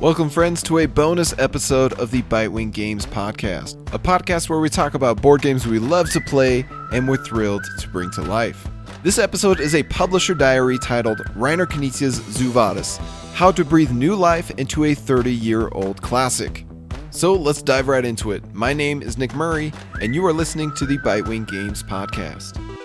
Welcome, friends, to a bonus episode of the Bitewing Games podcast, a podcast where we talk about board games we love to play and we're thrilled to bring to life. This episode is a publisher diary titled Reiner Knizia's Zoo Vadis How to Breathe New Life into a 30 Year Old Classic. So let's dive right into it. My name is Nick Murray, and you are listening to the Bitewing Games podcast.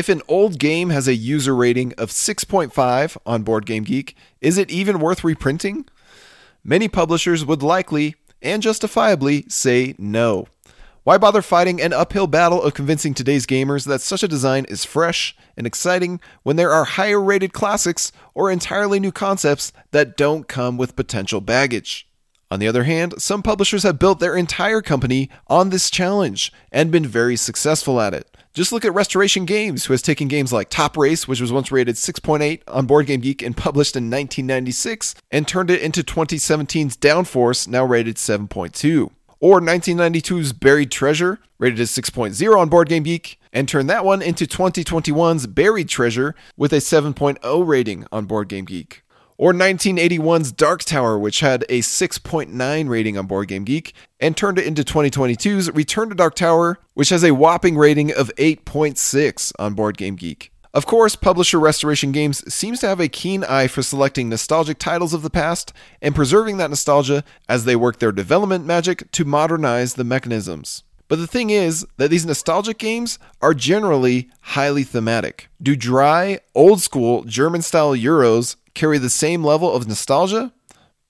If an old game has a user rating of 6.5 on BoardGameGeek, is it even worth reprinting? Many publishers would likely, and justifiably, say no. Why bother fighting an uphill battle of convincing today's gamers that such a design is fresh and exciting when there are higher rated classics or entirely new concepts that don't come with potential baggage? On the other hand, some publishers have built their entire company on this challenge and been very successful at it. Just look at Restoration Games, who has taken games like Top Race, which was once rated 6.8 on BoardGameGeek and published in 1996, and turned it into 2017's Downforce, now rated 7.2. Or 1992's Buried Treasure, rated as 6.0 on BoardGameGeek, and turned that one into 2021's Buried Treasure with a 7.0 rating on BoardGameGeek or 1981's Dark Tower, which had a 6.9 rating on BoardGameGeek, and turned it into 2022's Return to Dark Tower, which has a whopping rating of 8.6 on BoardGameGeek. Of course, publisher Restoration Games seems to have a keen eye for selecting nostalgic titles of the past and preserving that nostalgia as they work their development magic to modernize the mechanisms. But the thing is that these nostalgic games are generally highly thematic. Do dry, old school German style Euros carry the same level of nostalgia?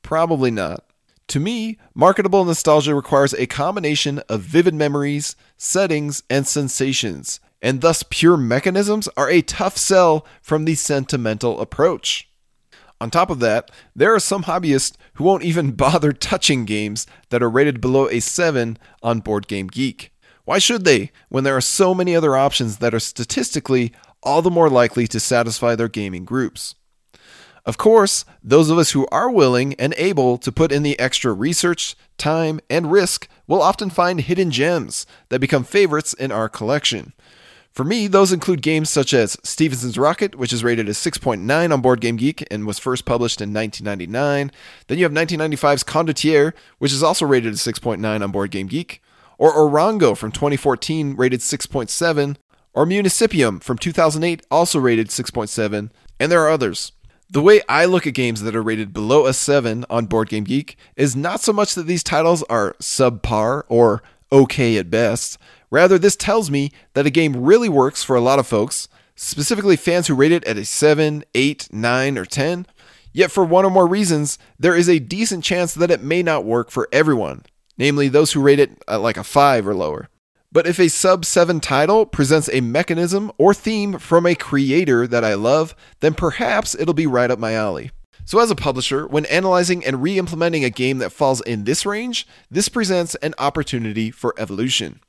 Probably not. To me, marketable nostalgia requires a combination of vivid memories, settings, and sensations, and thus pure mechanisms are a tough sell from the sentimental approach. On top of that, there are some hobbyists who won't even bother touching games that are rated below a 7 on BoardGameGeek. Why should they, when there are so many other options that are statistically all the more likely to satisfy their gaming groups? Of course, those of us who are willing and able to put in the extra research, time, and risk will often find hidden gems that become favorites in our collection. For me, those include games such as Stephenson's Rocket, which is rated as 6.9 on BoardGameGeek and was first published in 1999. Then you have 1995's Condottiere, which is also rated as 6.9 on BoardGameGeek. Or Orongo from 2014, rated 6.7. Or Municipium from 2008, also rated 6.7. And there are others. The way I look at games that are rated below a 7 on BoardGameGeek is not so much that these titles are subpar or okay at best. Rather, this tells me that a game really works for a lot of folks, specifically fans who rate it at a 7, 8, 9, or 10. Yet, for one or more reasons, there is a decent chance that it may not work for everyone, namely those who rate it like a 5 or lower. But if a sub 7 title presents a mechanism or theme from a creator that I love, then perhaps it'll be right up my alley. So, as a publisher, when analyzing and re implementing a game that falls in this range, this presents an opportunity for evolution.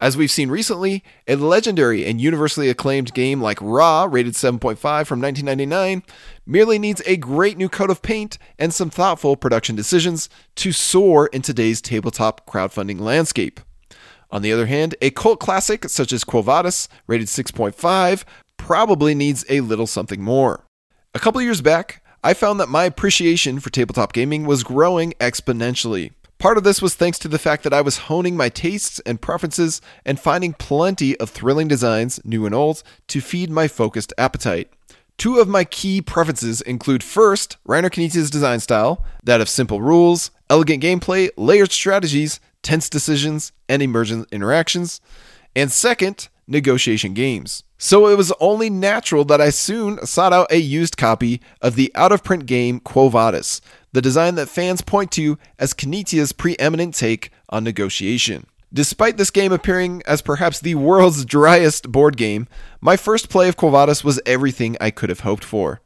As we've seen recently, a legendary and universally acclaimed game like Ra, rated 7.5 from 1999, merely needs a great new coat of paint and some thoughtful production decisions to soar in today's tabletop crowdfunding landscape. On the other hand, a cult classic such as Quo Vadis, rated 6.5, probably needs a little something more. A couple years back, I found that my appreciation for tabletop gaming was growing exponentially. Part of this was thanks to the fact that I was honing my tastes and preferences and finding plenty of thrilling designs, new and old, to feed my focused appetite. Two of my key preferences include first, Reiner Knizia's design style, that of simple rules, elegant gameplay, layered strategies, tense decisions, and emergent interactions. And second, negotiation games. So it was only natural that I soon sought out a used copy of the out of print game Quo Vadis, the design that fans point to as Knizia's preeminent take on negotiation. Despite this game appearing as perhaps the world's driest board game, my first play of Quo Vadis was everything I could have hoped for.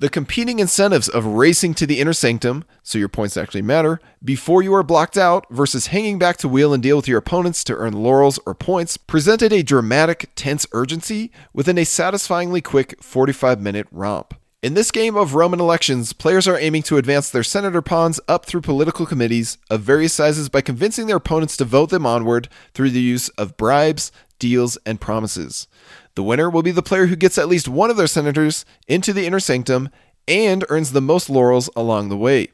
The competing incentives of racing to the inner sanctum, so your points actually matter, before you are blocked out versus hanging back to wheel and deal with your opponents to earn laurels or points presented a dramatic, tense urgency within a satisfyingly quick 45 minute romp. In this game of Roman elections, players are aiming to advance their senator pawns up through political committees of various sizes by convincing their opponents to vote them onward through the use of bribes, deals, and promises. The winner will be the player who gets at least one of their senators into the inner sanctum and earns the most laurels along the way.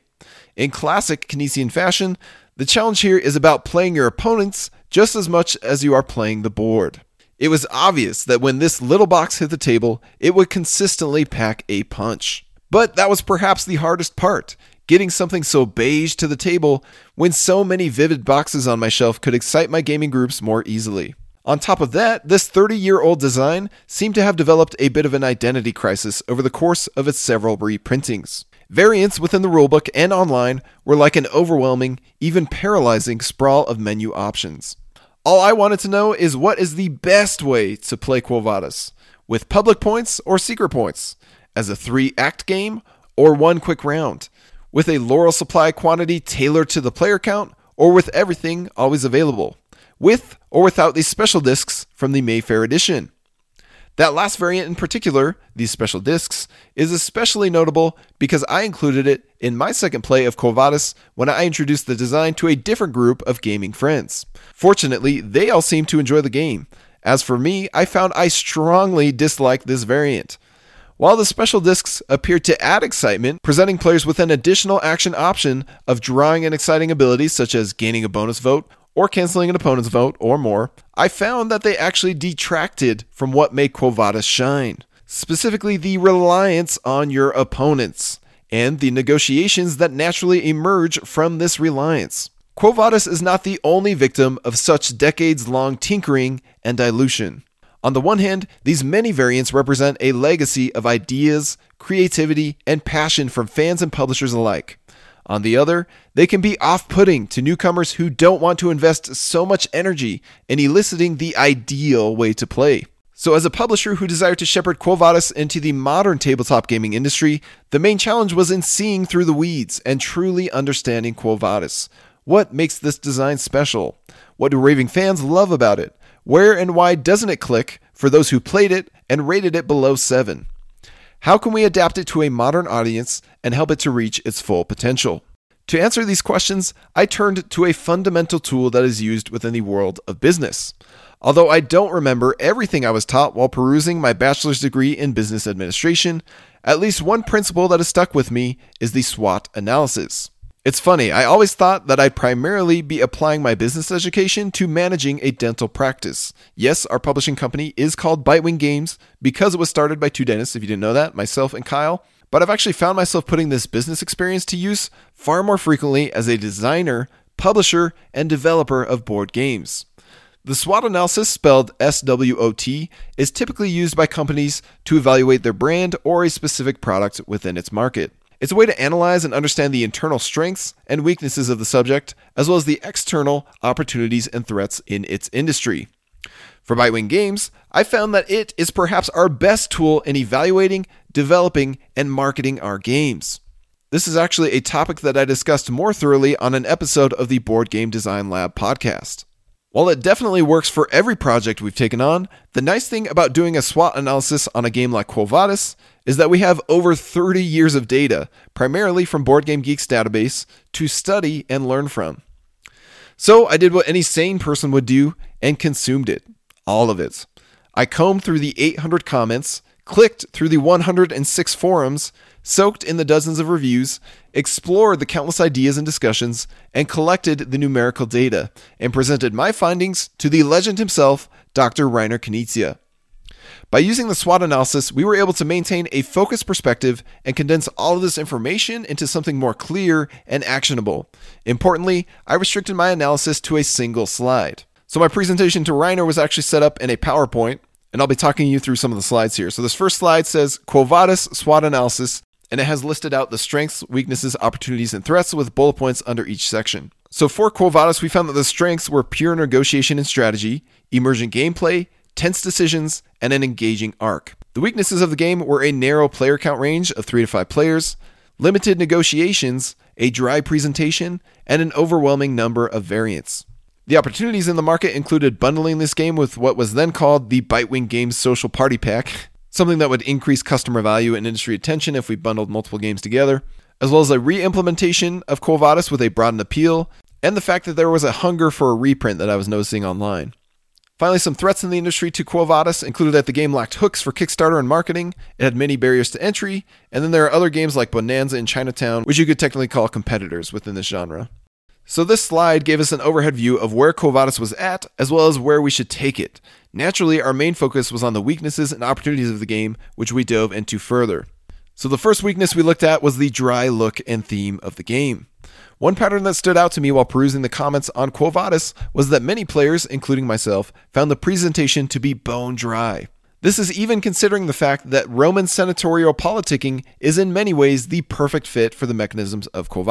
In classic Knizia fashion, the challenge here is about playing your opponents just as much as you are playing the board. It was obvious that when this little box hit the table, it would consistently pack a punch. But that was perhaps the hardest part getting something so beige to the table when so many vivid boxes on my shelf could excite my gaming groups more easily. On top of that, this 30 year old design seemed to have developed a bit of an identity crisis over the course of its several reprintings. Variants within the rulebook and online were like an overwhelming, even paralyzing sprawl of menu options. All I wanted to know is what is the best way to play Quo Vadis? With public points or secret points? As a three act game or one quick round? With a laurel supply quantity tailored to the player count or with everything always available? With or without these special discs from the Mayfair edition? That last variant in particular, these special discs, is especially notable because I included it in my second play of Quo when I introduced the design to a different group of gaming friends. Fortunately, they all seemed to enjoy the game. As for me, I found I strongly disliked this variant. While the special discs appeared to add excitement, presenting players with an additional action option of drawing an exciting ability such as gaining a bonus vote or canceling an opponent's vote or more, I found that they actually detracted from what made Quo Vadis shine, specifically the reliance on your opponents and the negotiations that naturally emerge from this reliance. Quo Vadis is not the only victim of such decades long tinkering and dilution. On the one hand, these many variants represent a legacy of ideas, creativity, and passion from fans and publishers alike. On the other, they can be off putting to newcomers who don't want to invest so much energy in eliciting the ideal way to play. So, as a publisher who desired to shepherd Quo Vadis into the modern tabletop gaming industry, the main challenge was in seeing through the weeds and truly understanding Quo Vadis. What makes this design special? What do raving fans love about it? Where and why doesn't it click for those who played it and rated it below 7? How can we adapt it to a modern audience and help it to reach its full potential? To answer these questions, I turned to a fundamental tool that is used within the world of business. Although I don't remember everything I was taught while perusing my bachelor's degree in business administration, at least one principle that has stuck with me is the SWOT analysis. It's funny, I always thought that I'd primarily be applying my business education to managing a dental practice. Yes, our publishing company is called Bitewing Games because it was started by two dentists, if you didn't know that, myself and Kyle. But I've actually found myself putting this business experience to use far more frequently as a designer, publisher, and developer of board games. The SWOT analysis, spelled S W O T, is typically used by companies to evaluate their brand or a specific product within its market. It's a way to analyze and understand the internal strengths and weaknesses of the subject, as well as the external opportunities and threats in its industry. For Bitewing Games, I found that it is perhaps our best tool in evaluating, developing, and marketing our games. This is actually a topic that I discussed more thoroughly on an episode of the Board Game Design Lab podcast. While it definitely works for every project we've taken on, the nice thing about doing a SWOT analysis on a game like Quo Vadis is that we have over 30 years of data, primarily from Board Game Geek's database, to study and learn from. So I did what any sane person would do and consumed it. All of it. I combed through the 800 comments, clicked through the 106 forums, soaked in the dozens of reviews, explored the countless ideas and discussions, and collected the numerical data, and presented my findings to the legend himself, Dr. Reiner Knizia. By using the SWOT analysis, we were able to maintain a focused perspective and condense all of this information into something more clear and actionable. Importantly, I restricted my analysis to a single slide. So my presentation to Reiner was actually set up in a PowerPoint, and I'll be talking you through some of the slides here. So this first slide says Quo Vadis SWOT analysis, and it has listed out the strengths, weaknesses, opportunities, and threats with bullet points under each section. So for Quo Vadis, we found that the strengths were pure negotiation and strategy, emergent gameplay, tense decisions, and an engaging arc. The weaknesses of the game were a narrow player count range of 3 to 5 players, limited negotiations, a dry presentation, and an overwhelming number of variants. The opportunities in the market included bundling this game with what was then called the Bitewing Games Social Party Pack. something that would increase customer value and industry attention if we bundled multiple games together, as well as a re implementation of Quo Vadis with a broadened appeal, and the fact that there was a hunger for a reprint that I was noticing online. Finally, some threats in the industry to Quo Vadis included that the game lacked hooks for Kickstarter and marketing, it had many barriers to entry, and then there are other games like Bonanza and Chinatown, which you could technically call competitors within this genre. So this slide gave us an overhead view of where Quo was at, as well as where we should take it. Naturally, our main focus was on the weaknesses and opportunities of the game, which we dove into further. So the first weakness we looked at was the dry look and theme of the game. One pattern that stood out to me while perusing the comments on Quo was that many players, including myself, found the presentation to be bone dry. This is even considering the fact that Roman senatorial politicking is in many ways the perfect fit for the mechanisms of Quo.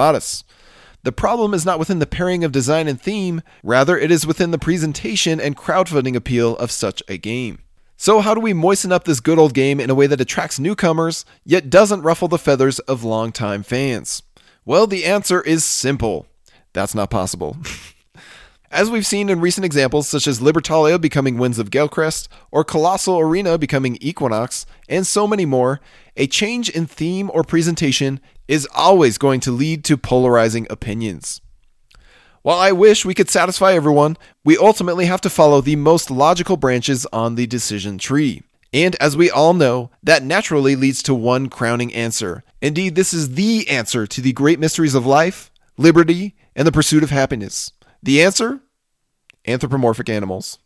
The problem is not within the pairing of design and theme, rather, it is within the presentation and crowdfunding appeal of such a game. So, how do we moisten up this good old game in a way that attracts newcomers, yet doesn't ruffle the feathers of longtime fans? Well, the answer is simple. That's not possible. As we've seen in recent examples, such as Libertalia becoming Winds of Galecrest, or Colossal Arena becoming Equinox, and so many more, a change in theme or presentation is always going to lead to polarizing opinions. While I wish we could satisfy everyone, we ultimately have to follow the most logical branches on the decision tree. And as we all know, that naturally leads to one crowning answer. Indeed, this is the answer to the great mysteries of life, liberty, and the pursuit of happiness. The answer? Anthropomorphic animals.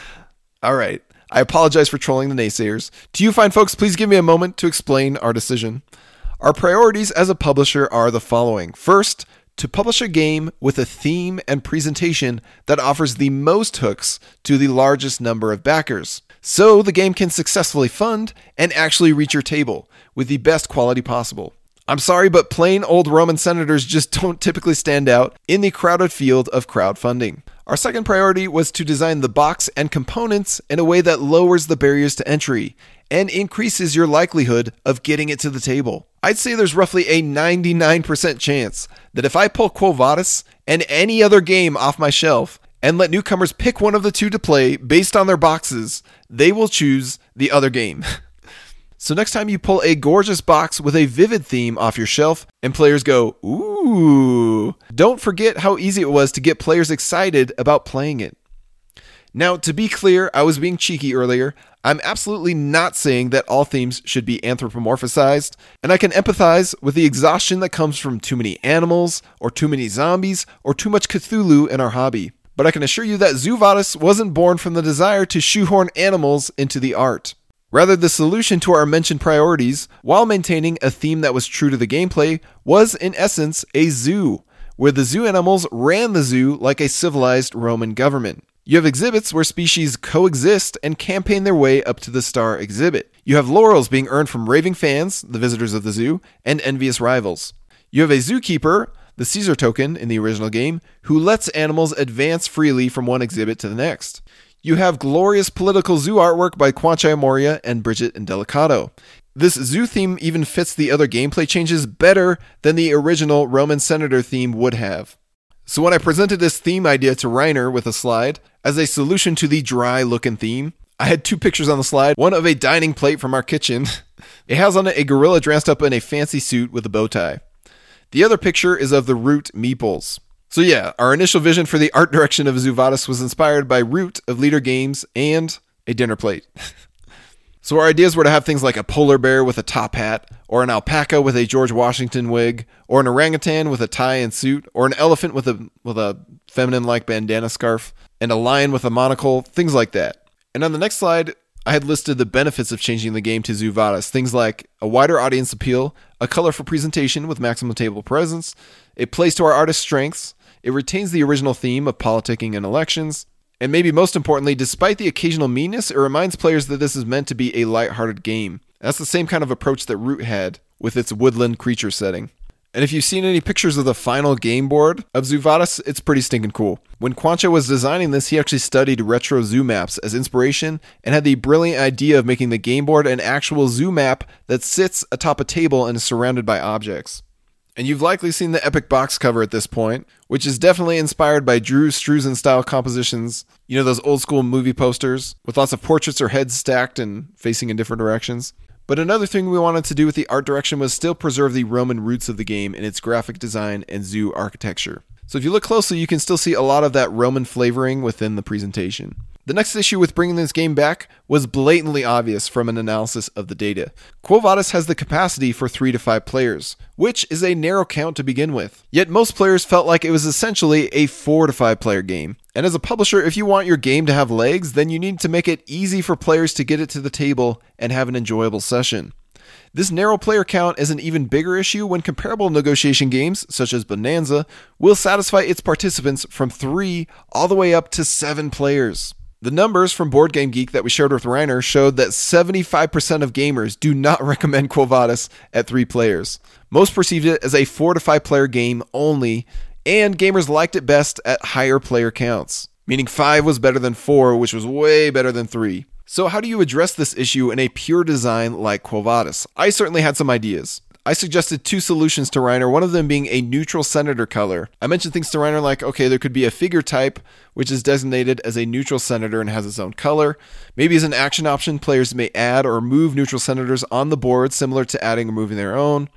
all right. I apologize for trolling the naysayers. To you fine folks, please give me a moment to explain our decision. Our priorities as a publisher are the following. First, to publish a game with a theme and presentation that offers the most hooks to the largest number of backers so the game can successfully fund and actually reach your table with the best quality possible. I'm sorry, but plain old Roman senators just don't typically stand out in the crowded field of crowdfunding. Our second priority was to design the box and components in a way that lowers the barriers to entry and increases your likelihood of getting it to the table. I'd say there's roughly a 99% chance that if I pull Quo Vadis and any other game off my shelf, and let newcomers pick one of the two to play based on their boxes, they will choose the other game. so next time you pull a gorgeous box with a vivid theme off your shelf and players go, ooh, don't forget how easy it was to get players excited about playing it. Now, to be clear, I was being cheeky earlier. I'm absolutely not saying that all themes should be anthropomorphized, and I can empathize with the exhaustion that comes from too many animals, or too many zombies, or too much Cthulhu in our hobby but I can assure you that Zoo wasn't born from the desire to shoehorn animals into the art. Rather, the solution to our mentioned priorities, while maintaining a theme that was true to the gameplay, was in essence a zoo, where the zoo animals ran the zoo like a civilized Roman government. You have exhibits where species coexist and campaign their way up to the star exhibit. You have laurels being earned from raving fans, the visitors of the zoo, and envious rivals. You have a zookeeper the Caesar token in the original game, who lets animals advance freely from one exhibit to the next. You have glorious political zoo artwork by Kwanchai Moria and Bridget Indelicato. This zoo theme even fits the other gameplay changes better than the original Roman senator theme would have. So when I presented this theme idea to Reiner with a slide as a solution to the dry looking theme, I had two pictures on the slide, one of a dining plate from our kitchen. It has on it a gorilla dressed up in a fancy suit with a bow tie. The other picture is of the Root meeples. So yeah, our initial vision for the art direction of Zoo Vadis was inspired by Root of Leder Games and a dinner plate. so our ideas were to have things like a polar bear with a top hat, or an alpaca with a George Washington wig, or an orangutan with a tie and suit, or an elephant with a with a feminine-like bandana scarf, and a lion with a monocle, things like that. And on the next slide, I had listed the benefits of changing the game to Zoo Vadis, things like a wider audience appeal, a colorful presentation with maximum table presence, it plays to our artist's strengths, it retains the original theme of politicking and elections, and maybe most importantly, despite the occasional meanness, it reminds players that this is meant to be a light-hearted game. That's the same kind of approach that Root had with its woodland creature setting. And if you've seen any pictures of the final game board of Zoo Vadis, it's pretty stinking cool. When Kwanchai was designing this, he actually studied retro zoo maps as inspiration and had the brilliant idea of making the game board an actual zoo map that sits atop a table and is surrounded by objects. And you've likely seen the epic box cover at this point, which is definitely inspired by Drew Struzan style compositions. You know, those old school movie posters with lots of portraits or heads stacked and facing in different directions. But another thing we wanted to do with the art direction was still preserve the Roman roots of the game in its graphic design and zoo architecture. So if you look closely, you can still see a lot of that Roman flavoring within the presentation. The next issue with bringing this game back was blatantly obvious from an analysis of the data. Quo Vadis has the capacity for 3 to 5 players, which is a narrow count to begin with. Yet most players felt like it was essentially a 4 to 5 player game. And as a publisher, if you want your game to have legs, then you need to make it easy for players to get it to the table and have an enjoyable session. This narrow player count is an even bigger issue when comparable negotiation games, such as Bonanza, will satisfy its participants from 3 all the way up to 7 players. The numbers from Board Game Geek that we shared with Reiner showed that 75% of gamers do not recommend Quo Vadis at three players. Most perceived it as a four to five player game only, and gamers liked it best at higher player counts, meaning five was better than four, which was way better than three. So, how do you address this issue in a pure design like Quo Vadis? I certainly had some ideas. I suggested two solutions to Reiner, one of them being a neutral senator color. I mentioned things to Reiner like, okay, there could be a figure type, which is designated as a neutral senator and has its own color. Maybe as an action option, players may add or move neutral senators on the board, similar to adding or moving their own.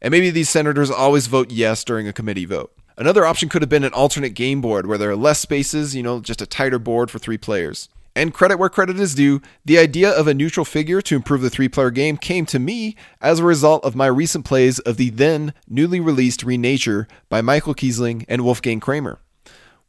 And maybe these senators always vote yes during a committee vote. Another option could have been an alternate game board where there are less spaces, you know, just a tighter board for three players. And credit where credit is due, the idea of a neutral figure to improve the three player game came to me as a result of my recent plays of the then newly released Renature by Michael Kiesling and Wolfgang Kramer.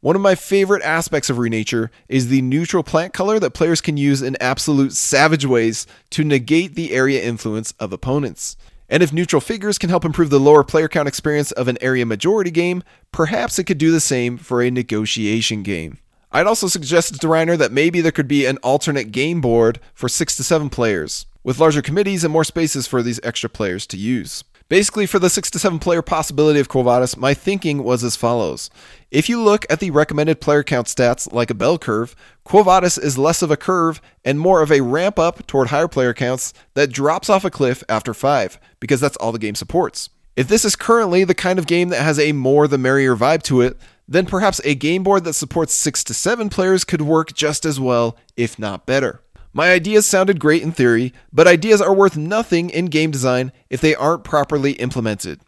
One of my favorite aspects of Renature is the neutral plant color that players can use in absolute savage ways to negate the area influence of opponents. And if neutral figures can help improve the lower player count experience of an area majority game, perhaps it could do the same for a negotiation game. I'd also suggested to Reiner that maybe there could be an alternate game board for six to seven players, with larger committees and more spaces for these extra players to use. Basically, for the six to seven player possibility of Vadis, my thinking was as follows. If you look at the recommended player count stats like a bell curve, Vadis is less of a curve and more of a ramp up toward higher player counts that drops off a cliff after five, because that's all the game supports. If this is currently the kind of game that has a more the merrier vibe to it, then perhaps a game board that supports 6 to 7 players could work just as well, if not better. My ideas sounded great in theory, but ideas are worth nothing in game design if they aren't properly implemented.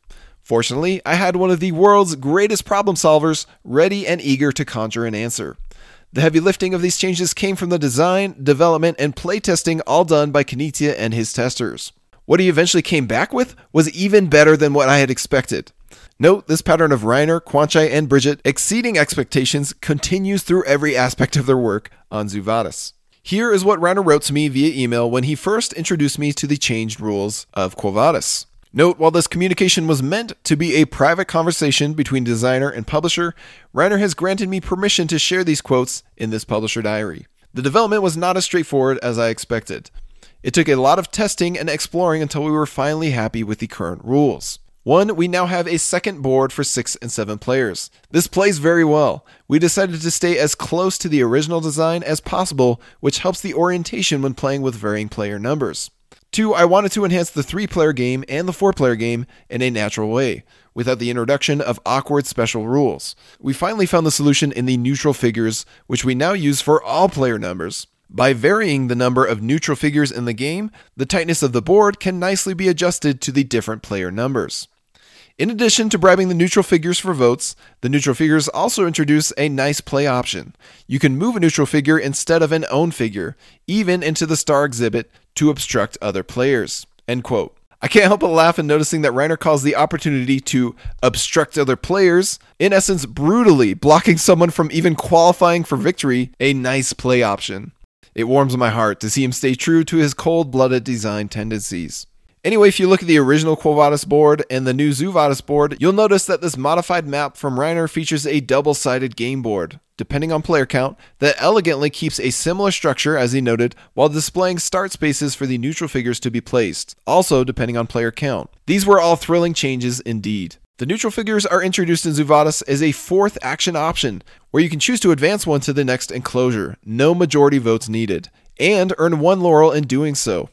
Fortunately, I had one of the world's greatest problem solvers ready and eager to conjure an answer. The heavy lifting of these changes came from the design, development, and playtesting all done by Knizia and his testers. What he eventually came back with was even better than what I had expected. Note this pattern of Reiner, Kwanchai, and Bridget exceeding expectations continues through every aspect of their work on Zoo Vadis. Here is what Reiner wrote to me via email when he first introduced me to the changed rules of Quo Vadis. Note, while this communication was meant to be a private conversation between designer and publisher, Reiner has granted me permission to share these quotes in this publisher diary. The development was not as straightforward as I expected. It took a lot of testing and exploring until we were finally happy with the current rules. One, we now have a second board for 6 and 7 players. This plays very well. We decided to stay as close to the original design as possible, which helps the orientation when playing with varying player numbers. Two, I wanted to enhance the 3 player game and the 4 player game in a natural way, without the introduction of awkward special rules. We finally found the solution in the neutral figures, which we now use for all player numbers. By varying the number of neutral figures in the game, the tightness of the board can nicely be adjusted to the different player numbers. In addition to bribing the neutral figures for votes, the neutral figures also introduce a nice play option. You can move a neutral figure instead of an own figure, even into the star exhibit, to obstruct other players. End quote. I can't help but laugh in noticing that Reiner calls the opportunity to obstruct other players, in essence, brutally blocking someone from even qualifying for victory, a nice play option. It warms my heart to see him stay true to his cold blooded design tendencies. Anyway, if you look at the original Quo Vadis board and the new Zoo Vadis board, you'll notice that this modified map from Reiner features a double sided game board, depending on player count, that elegantly keeps a similar structure, as he noted, while displaying start spaces for the neutral figures to be placed, also depending on player count. These were all thrilling changes indeed. The neutral figures are introduced in Zoo Vadis as a fourth action option, where you can choose to advance one to the next enclosure, no majority votes needed, and earn one laurel in doing so.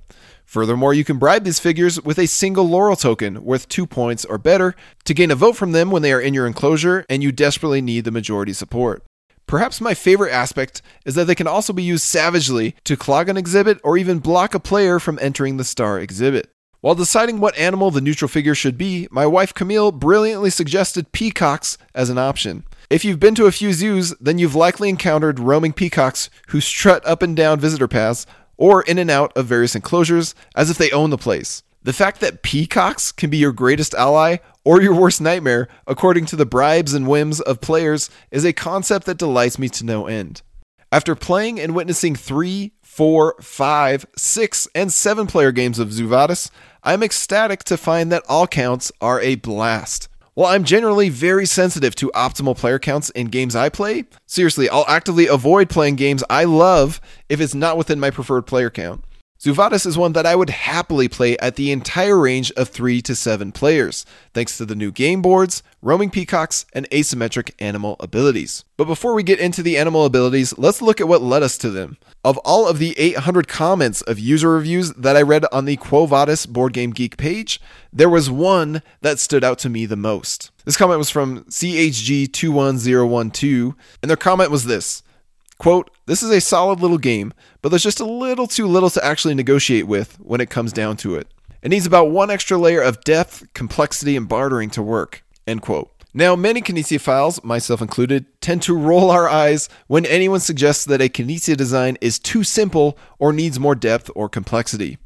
Furthermore, you can bribe these figures with a single laurel token worth 2 points or better to gain a vote from them when they are in your enclosure and you desperately need the majority support. Perhaps my favorite aspect is that they can also be used savagely to clog an exhibit or even block a player from entering the star exhibit. While deciding what animal the neutral figure should be, my wife Camille brilliantly suggested peacocks as an option. If you've been to a few zoos, then you've likely encountered roaming peacocks who strut up and down visitor paths or in and out of various enclosures as if they own the place. The fact that peacocks can be your greatest ally or your worst nightmare, according to the bribes and whims of players, is a concept that delights me to no end. After playing and witnessing three, four, five, six, and seven player games of Zoo Vadis, I'm ecstatic to find that all counts are a blast. While I'm generally very sensitive to optimal player counts in games I play, seriously, I'll actively avoid playing games I love if it's not within my preferred player count. Zoo Vadis is one that I would happily play at the entire range of 3 to 7 players, thanks to the new game boards, roaming peacocks, and asymmetric animal abilities. But before we get into the animal abilities, let's look at what led us to them. Of all of the 800 comments of user reviews that I read on the Quo Vadis Board Game Geek page, there was one that stood out to me the most. This comment was from CHG21012, and their comment was this Quote, this is a solid little game, but there's just a little too little to actually negotiate with when it comes down to it. It needs about one extra layer of depth, complexity, and bartering to work. End quote. Now, many Knizia myself included, tend to roll our eyes when anyone suggests that a Knizia design is too simple or needs more depth or complexity.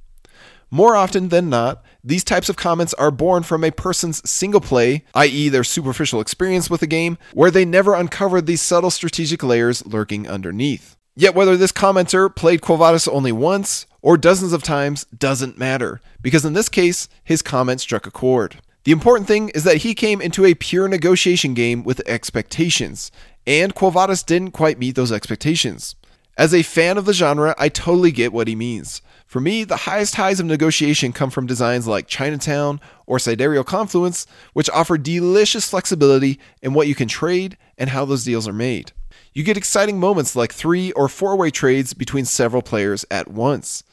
More often than not, these types of comments are born from a person's single play, i.e., their superficial experience with a game, where they never uncovered these subtle strategic layers lurking underneath. Yet, whether this commenter played Quo Vadis only once or dozens of times doesn't matter, because in this case, his comment struck a chord. The important thing is that he came into a pure negotiation game with expectations, and Quo Vadis didn't quite meet those expectations. As a fan of the genre, I totally get what he means. For me, the highest highs of negotiation come from designs like Chinatown or Sidereal Confluence, which offer delicious flexibility in what you can trade and how those deals are made. You get exciting moments like three or four way trades between several players at once.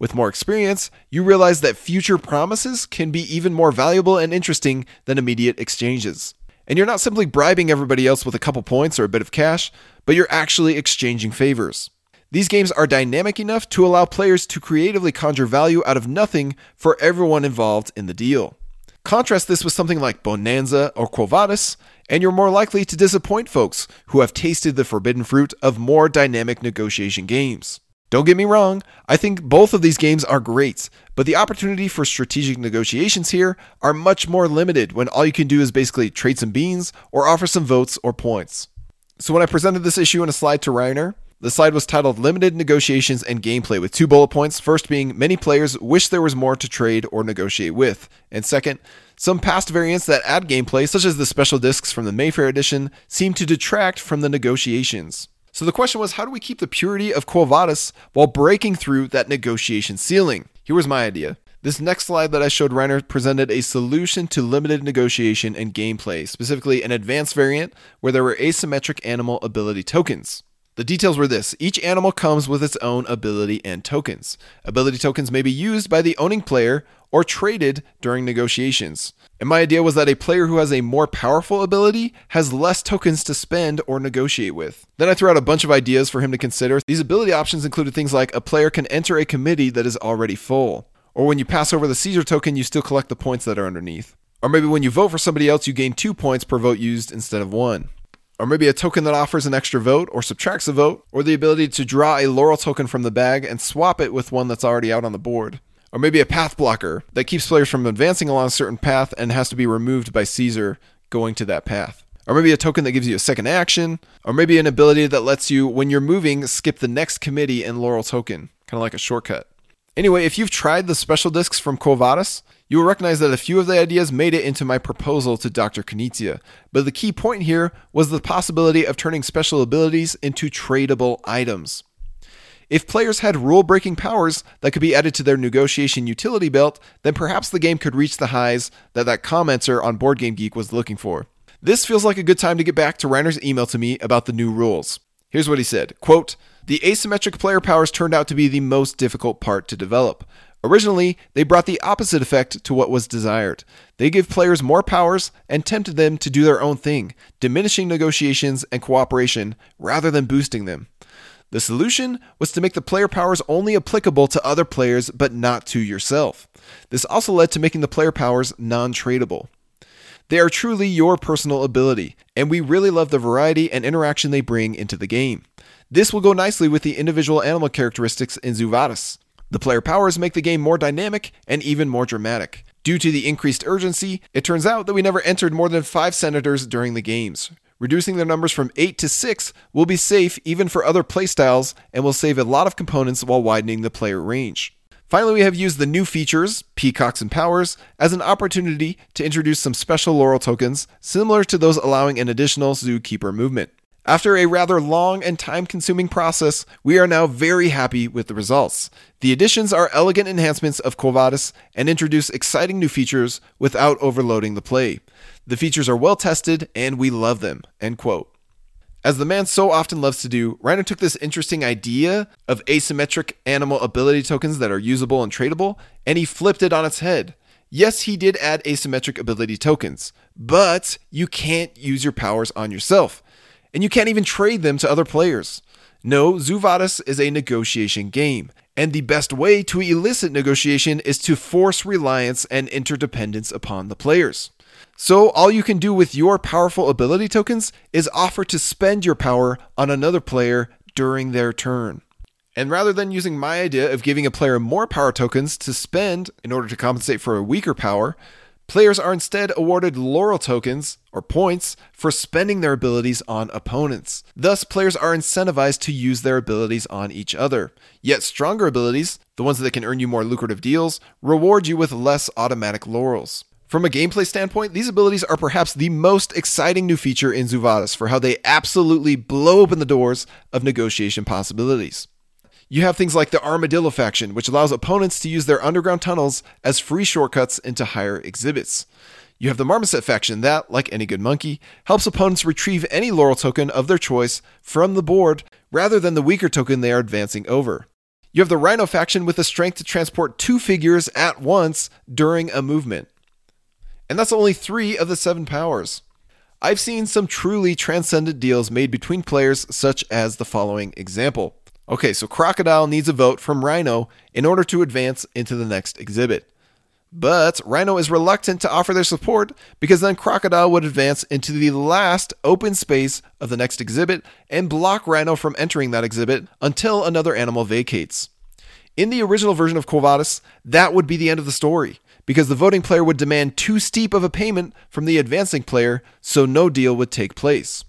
With more experience, you realize that future promises can be even more valuable and interesting than immediate exchanges. And you're not simply bribing everybody else with a couple points or a bit of cash, but you're actually exchanging favors. These games are dynamic enough to allow players to creatively conjure value out of nothing for everyone involved in the deal. Contrast this with something like Bonanza or Quo Vadis, and you're more likely to disappoint folks who have tasted the forbidden fruit of more dynamic negotiation games. Don't get me wrong, I think both of these games are great, but the opportunity for strategic negotiations here are much more limited when all you can do is basically trade some beans or offer some votes or points. So when I presented this issue in a slide to Reiner, the slide was titled Limited Negotiations and Gameplay with two bullet points. First being, many players wish there was more to trade or negotiate with. And second, some past variants that add gameplay, such as the special discs from the Mayfair edition, seem to detract from the negotiations. So the question was, how do we keep the purity of Quo Vadis while breaking through that negotiation ceiling? Here was my idea. This next slide that I showed Reiner presented a solution to limited negotiation and gameplay, specifically an advanced variant where there were asymmetric animal ability tokens. The details were this each animal comes with its own ability and tokens. Ability tokens may be used by the owning player or traded during negotiations. And my idea was that a player who has a more powerful ability has less tokens to spend or negotiate with. Then I threw out a bunch of ideas for him to consider. These ability options included things like a player can enter a committee that is already full, or when you pass over the Caesar token, you still collect the points that are underneath. Or maybe when you vote for somebody else, you gain two points per vote used instead of one or maybe a token that offers an extra vote or subtracts a vote, or the ability to draw a laurel token from the bag and swap it with one that's already out on the board. Or maybe a path blocker that keeps players from advancing along a certain path and has to be removed by Caesar going to that path. Or maybe a token that gives you a second action, or maybe an ability that lets you, when you're moving, skip the next committee and laurel token, kind of like a shortcut. Anyway, if you've tried the special discs from Quo Vadis, you will recognize that a few of the ideas made it into my proposal to Dr. Knizia, but the key point here was the possibility of turning special abilities into tradable items. If players had rule breaking powers that could be added to their negotiation utility belt, then perhaps the game could reach the highs that that commenter on Board Game Geek was looking for. This feels like a good time to get back to Reiner's email to me about the new rules. Here's what he said quote, The asymmetric player powers turned out to be the most difficult part to develop. Originally, they brought the opposite effect to what was desired. They gave players more powers and tempted them to do their own thing, diminishing negotiations and cooperation rather than boosting them. The solution was to make the player powers only applicable to other players but not to yourself. This also led to making the player powers non tradable. They are truly your personal ability, and we really love the variety and interaction they bring into the game. This will go nicely with the individual animal characteristics in Zoo Vadis. The player powers make the game more dynamic and even more dramatic. Due to the increased urgency, it turns out that we never entered more than five senators during the games. Reducing their numbers from 8 to 6 will be safe even for other playstyles and will save a lot of components while widening the player range. Finally, we have used the new features, Peacocks and Powers, as an opportunity to introduce some special laurel tokens similar to those allowing an additional zookeeper movement. After a rather long and time consuming process, we are now very happy with the results. The additions are elegant enhancements of Quo and introduce exciting new features without overloading the play. The features are well tested and we love them. End quote. As the man so often loves to do, Reiner took this interesting idea of asymmetric animal ability tokens that are usable and tradable, and he flipped it on its head. Yes, he did add asymmetric ability tokens, but you can't use your powers on yourself and you can't even trade them to other players. No, Zoo Vadis is a negotiation game, and the best way to elicit negotiation is to force reliance and interdependence upon the players. So, all you can do with your powerful ability tokens is offer to spend your power on another player during their turn. And rather than using my idea of giving a player more power tokens to spend in order to compensate for a weaker power, Players are instead awarded laurel tokens, or points, for spending their abilities on opponents. Thus, players are incentivized to use their abilities on each other. Yet, stronger abilities, the ones that can earn you more lucrative deals, reward you with less automatic laurels. From a gameplay standpoint, these abilities are perhaps the most exciting new feature in Zoo Vadis for how they absolutely blow open the doors of negotiation possibilities. You have things like the Armadillo faction, which allows opponents to use their underground tunnels as free shortcuts into higher exhibits. You have the Marmoset faction that, like any good monkey, helps opponents retrieve any laurel token of their choice from the board rather than the weaker token they are advancing over. You have the Rhino faction with the strength to transport two figures at once during a movement. And that's only three of the seven powers. I've seen some truly transcendent deals made between players, such as the following example. Okay, so Crocodile needs a vote from Rhino in order to advance into the next exhibit. But Rhino is reluctant to offer their support because then Crocodile would advance into the last open space of the next exhibit and block Rhino from entering that exhibit until another animal vacates. In the original version of Quo Vadis, that would be the end of the story because the voting player would demand too steep of a payment from the advancing player, so no deal would take place.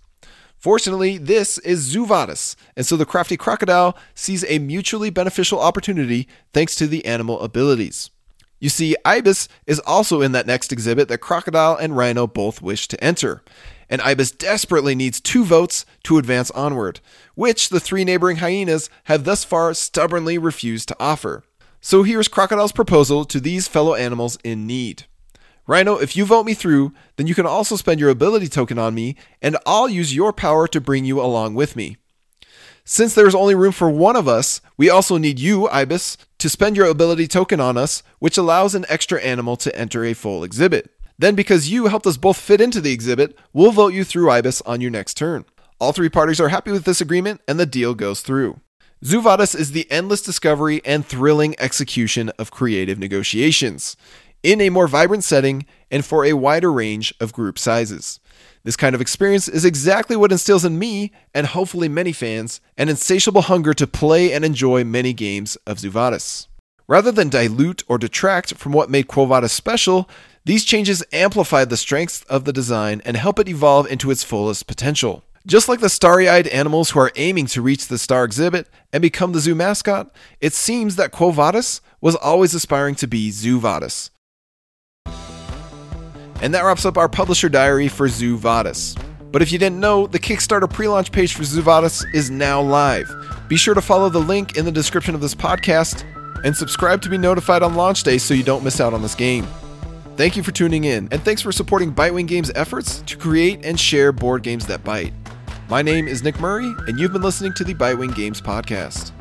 Fortunately, this is Zoo Vadis, and so the crafty crocodile sees a mutually beneficial opportunity thanks to the animal abilities. You see, Ibis is also in that next exhibit that Crocodile and Rhino both wish to enter. And Ibis desperately needs two votes to advance onward, which the three neighboring hyenas have thus far stubbornly refused to offer. So here's Crocodile's proposal to these fellow animals in need. Rhino, if you vote me through, then you can also spend your ability token on me, and I'll use your power to bring you along with me. Since there is only room for one of us, we also need you, Ibis, to spend your ability token on us, which allows an extra animal to enter a full exhibit. Then, because you helped us both fit into the exhibit, we'll vote you through Ibis on your next turn. All three parties are happy with this agreement, and the deal goes through. Zoo Vadis is the endless discovery and thrilling execution of creative negotiations in a more vibrant setting and for a wider range of group sizes. This kind of experience is exactly what instills in me, and hopefully many fans, an insatiable hunger to play and enjoy many games of Zoo Vadis. Rather than dilute or detract from what made Quo Vadis special, these changes amplify the strengths of the design and help it evolve into its fullest potential. Just like the starry eyed animals who are aiming to reach the star exhibit and become the zoo mascot, it seems that Quo Vadis was always aspiring to be Zoo and that wraps up our publisher diary for Zoo Vadis. But if you didn't know, the Kickstarter pre launch page for Zoo Vadis is now live. Be sure to follow the link in the description of this podcast and subscribe to be notified on launch day so you don't miss out on this game. Thank you for tuning in, and thanks for supporting Bitewing Games' efforts to create and share board games that bite. My name is Nick Murray, and you've been listening to the Bitewing Games Podcast.